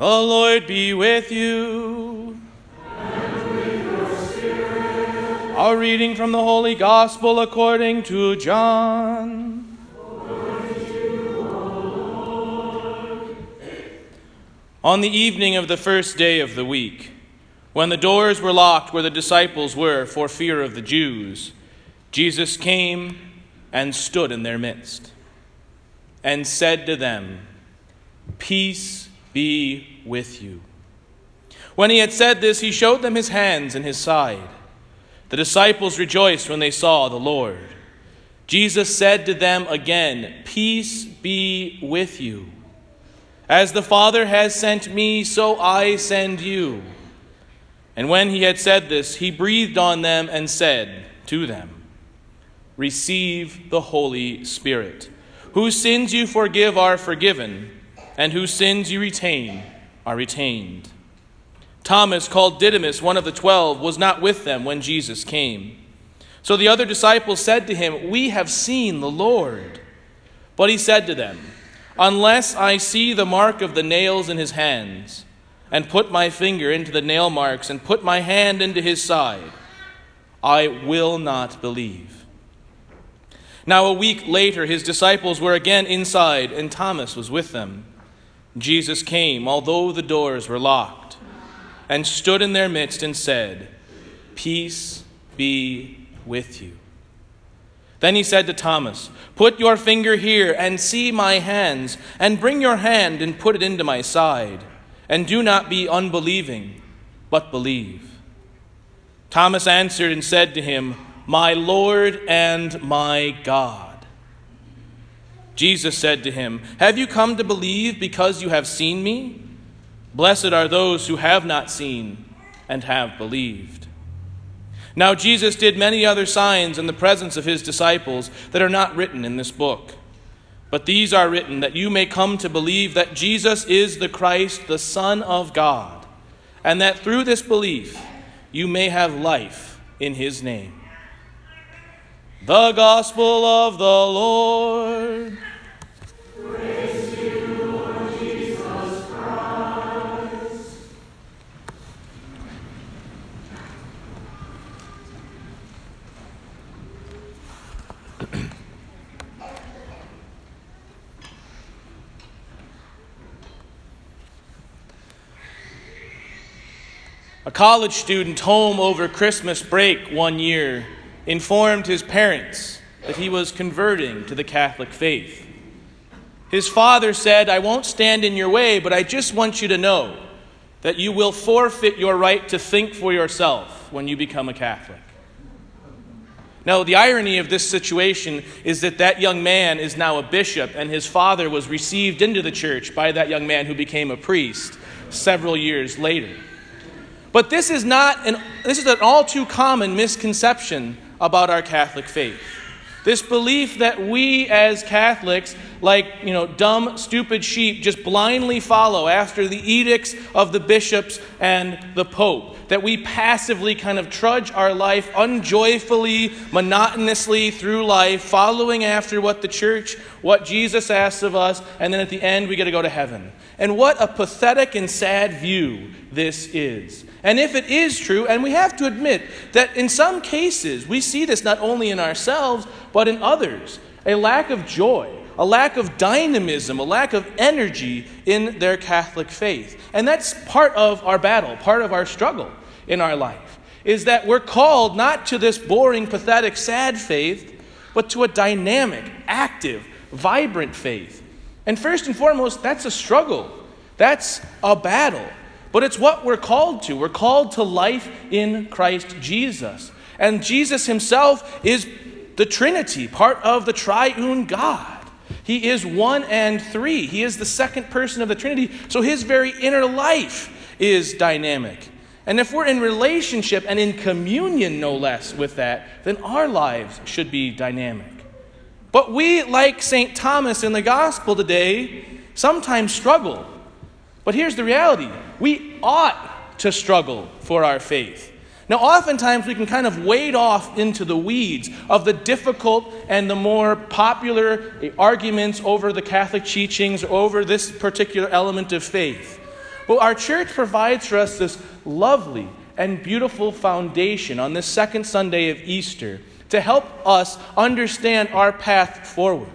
The Lord be with you. Our reading from the Holy Gospel according to John. On the evening of the first day of the week, when the doors were locked where the disciples were for fear of the Jews, Jesus came and stood in their midst and said to them, Peace be with you. When he had said this, he showed them his hands and his side. The disciples rejoiced when they saw the Lord. Jesus said to them again, Peace be with you. As the Father has sent me, so I send you. And when he had said this, he breathed on them and said to them, Receive the Holy Spirit. Whose sins you forgive are forgiven, and whose sins you retain are retained. Thomas, called Didymus, one of the twelve, was not with them when Jesus came. So the other disciples said to him, We have seen the Lord. But he said to them, Unless I see the mark of the nails in his hands, and put my finger into the nail marks, and put my hand into his side, I will not believe. Now, a week later, his disciples were again inside, and Thomas was with them. Jesus came, although the doors were locked and stood in their midst and said, Peace be with you. Then he said to Thomas, Put your finger here and see my hands, and bring your hand and put it into my side, and do not be unbelieving, but believe. Thomas answered and said to him, My Lord and my God. Jesus said to him, Have you come to believe because you have seen me? Blessed are those who have not seen and have believed. Now, Jesus did many other signs in the presence of his disciples that are not written in this book. But these are written that you may come to believe that Jesus is the Christ, the Son of God, and that through this belief you may have life in his name. The Gospel of the Lord. College student home over Christmas break one year informed his parents that he was converting to the Catholic faith. His father said, I won't stand in your way, but I just want you to know that you will forfeit your right to think for yourself when you become a Catholic. Now, the irony of this situation is that that young man is now a bishop, and his father was received into the church by that young man who became a priest several years later. But this is not an, this is an all too common misconception about our Catholic faith. This belief that we as Catholics, like, you know, dumb, stupid sheep, just blindly follow after the edicts of the bishops and the Pope. That we passively kind of trudge our life unjoyfully, monotonously through life, following after what the church, what Jesus asks of us, and then at the end we get to go to heaven. And what a pathetic and sad view this is. And if it is true, and we have to admit that in some cases we see this not only in ourselves, but in others a lack of joy, a lack of dynamism, a lack of energy in their Catholic faith. And that's part of our battle, part of our struggle in our life, is that we're called not to this boring, pathetic, sad faith, but to a dynamic, active, vibrant faith. And first and foremost, that's a struggle, that's a battle. But it's what we're called to. We're called to life in Christ Jesus. And Jesus himself is the Trinity, part of the triune God. He is one and three. He is the second person of the Trinity. So his very inner life is dynamic. And if we're in relationship and in communion, no less, with that, then our lives should be dynamic. But we, like St. Thomas in the gospel today, sometimes struggle but here's the reality we ought to struggle for our faith. Now, oftentimes we can kind of wade off into the weeds of the difficult and the more popular arguments over the Catholic teachings, over this particular element of faith. Well, our church provides for us this lovely and beautiful foundation on this second Sunday of Easter to help us understand our path forward.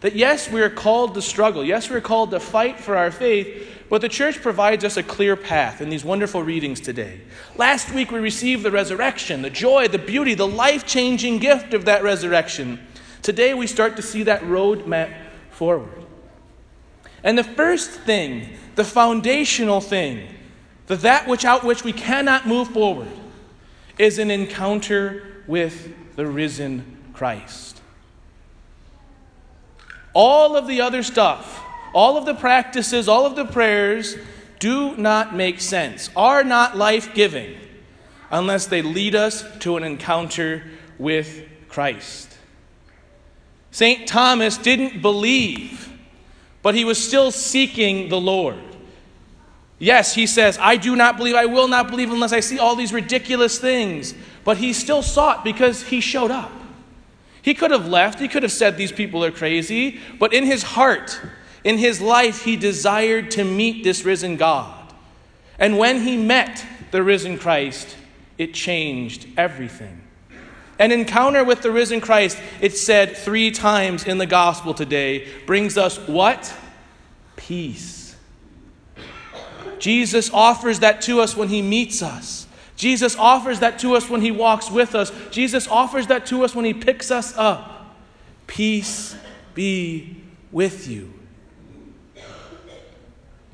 That yes, we are called to struggle. Yes, we're called to fight for our faith, but the church provides us a clear path in these wonderful readings today. Last week we received the resurrection, the joy, the beauty, the life changing gift of that resurrection. Today we start to see that road map forward. And the first thing, the foundational thing, the that which out which we cannot move forward, is an encounter with the risen Christ. All of the other stuff, all of the practices, all of the prayers do not make sense, are not life giving, unless they lead us to an encounter with Christ. St. Thomas didn't believe, but he was still seeking the Lord. Yes, he says, I do not believe, I will not believe unless I see all these ridiculous things. But he still sought because he showed up. He could have left, he could have said, These people are crazy. But in his heart, in his life, he desired to meet this risen God. And when he met the risen Christ, it changed everything. An encounter with the risen Christ, it's said three times in the gospel today, brings us what? Peace. Jesus offers that to us when he meets us. Jesus offers that to us when he walks with us. Jesus offers that to us when he picks us up. Peace be with you.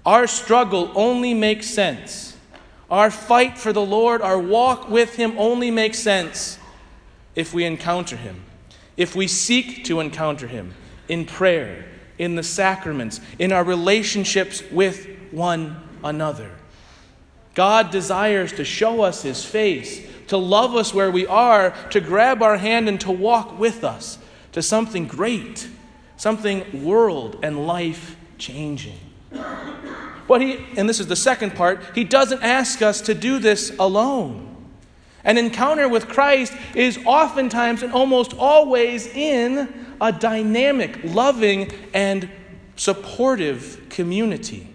Our struggle only makes sense. Our fight for the Lord, our walk with him only makes sense if we encounter him, if we seek to encounter him in prayer, in the sacraments, in our relationships with one another. God desires to show us his face, to love us where we are, to grab our hand and to walk with us to something great, something world and life changing. But he, and this is the second part, he doesn't ask us to do this alone. An encounter with Christ is oftentimes and almost always in a dynamic, loving, and supportive community.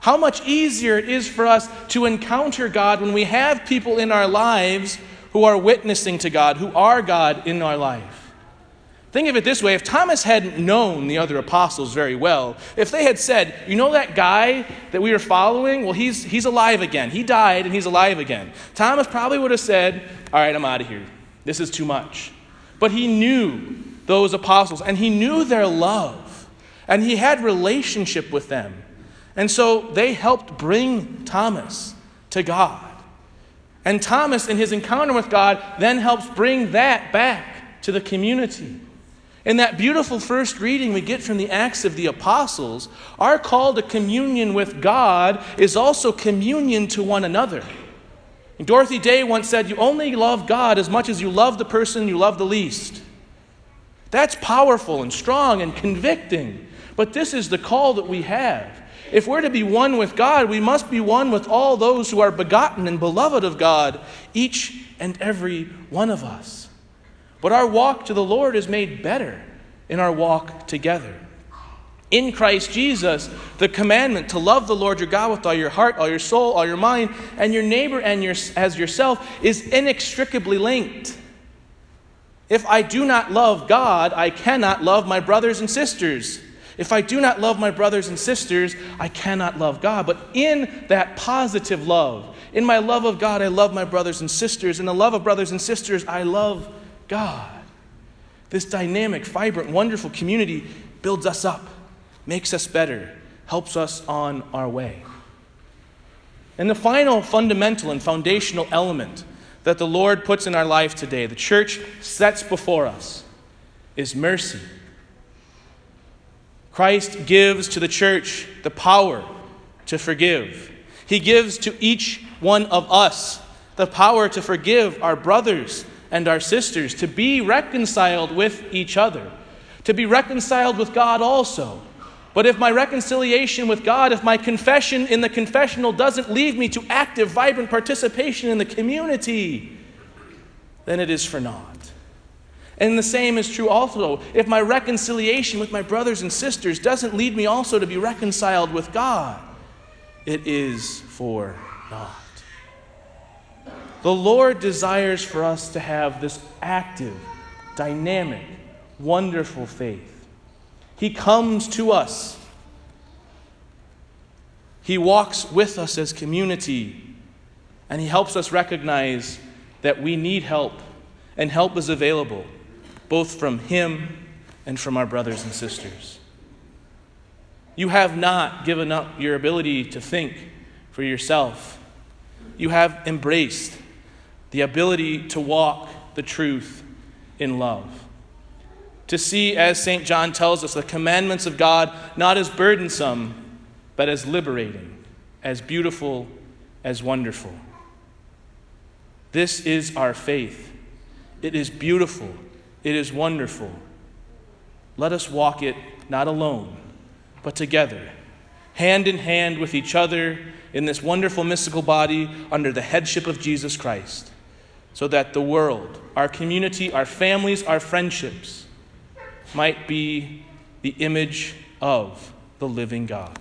How much easier it is for us to encounter God when we have people in our lives who are witnessing to God, who are God in our life. Think of it this way if Thomas hadn't known the other apostles very well, if they had said, You know that guy that we were following? Well, he's, he's alive again. He died and he's alive again. Thomas probably would have said, All right, I'm out of here. This is too much. But he knew those apostles and he knew their love and he had relationship with them. And so they helped bring Thomas to God. And Thomas, in his encounter with God, then helps bring that back to the community. In that beautiful first reading we get from the Acts of the Apostles, our call to communion with God is also communion to one another. And Dorothy Day once said, You only love God as much as you love the person you love the least. That's powerful and strong and convicting. But this is the call that we have. If we're to be one with God, we must be one with all those who are begotten and beloved of God, each and every one of us. But our walk to the Lord is made better in our walk together. In Christ Jesus, the commandment to love the Lord your God with all your heart, all your soul, all your mind, and your neighbor and your, as yourself is inextricably linked. If I do not love God, I cannot love my brothers and sisters. If I do not love my brothers and sisters, I cannot love God. But in that positive love, in my love of God, I love my brothers and sisters. In the love of brothers and sisters, I love God. This dynamic, vibrant, wonderful community builds us up, makes us better, helps us on our way. And the final fundamental and foundational element that the Lord puts in our life today, the church sets before us, is mercy. Christ gives to the church the power to forgive. He gives to each one of us the power to forgive our brothers and our sisters, to be reconciled with each other, to be reconciled with God also. But if my reconciliation with God, if my confession in the confessional doesn't lead me to active, vibrant participation in the community, then it is for naught. And the same is true also if my reconciliation with my brothers and sisters doesn't lead me also to be reconciled with God, it is for naught. The Lord desires for us to have this active, dynamic, wonderful faith. He comes to us. He walks with us as community, and He helps us recognize that we need help, and help is available both from Him and from our brothers and sisters. You have not given up your ability to think for yourself. You have embraced the ability to walk the truth in love. To see, as St. John tells us, the commandments of God not as burdensome, but as liberating, as beautiful, as wonderful. This is our faith. It is beautiful. It is wonderful. Let us walk it not alone, but together, hand in hand with each other in this wonderful mystical body under the headship of Jesus Christ, so that the world, our community, our families, our friendships might be the image of the living God.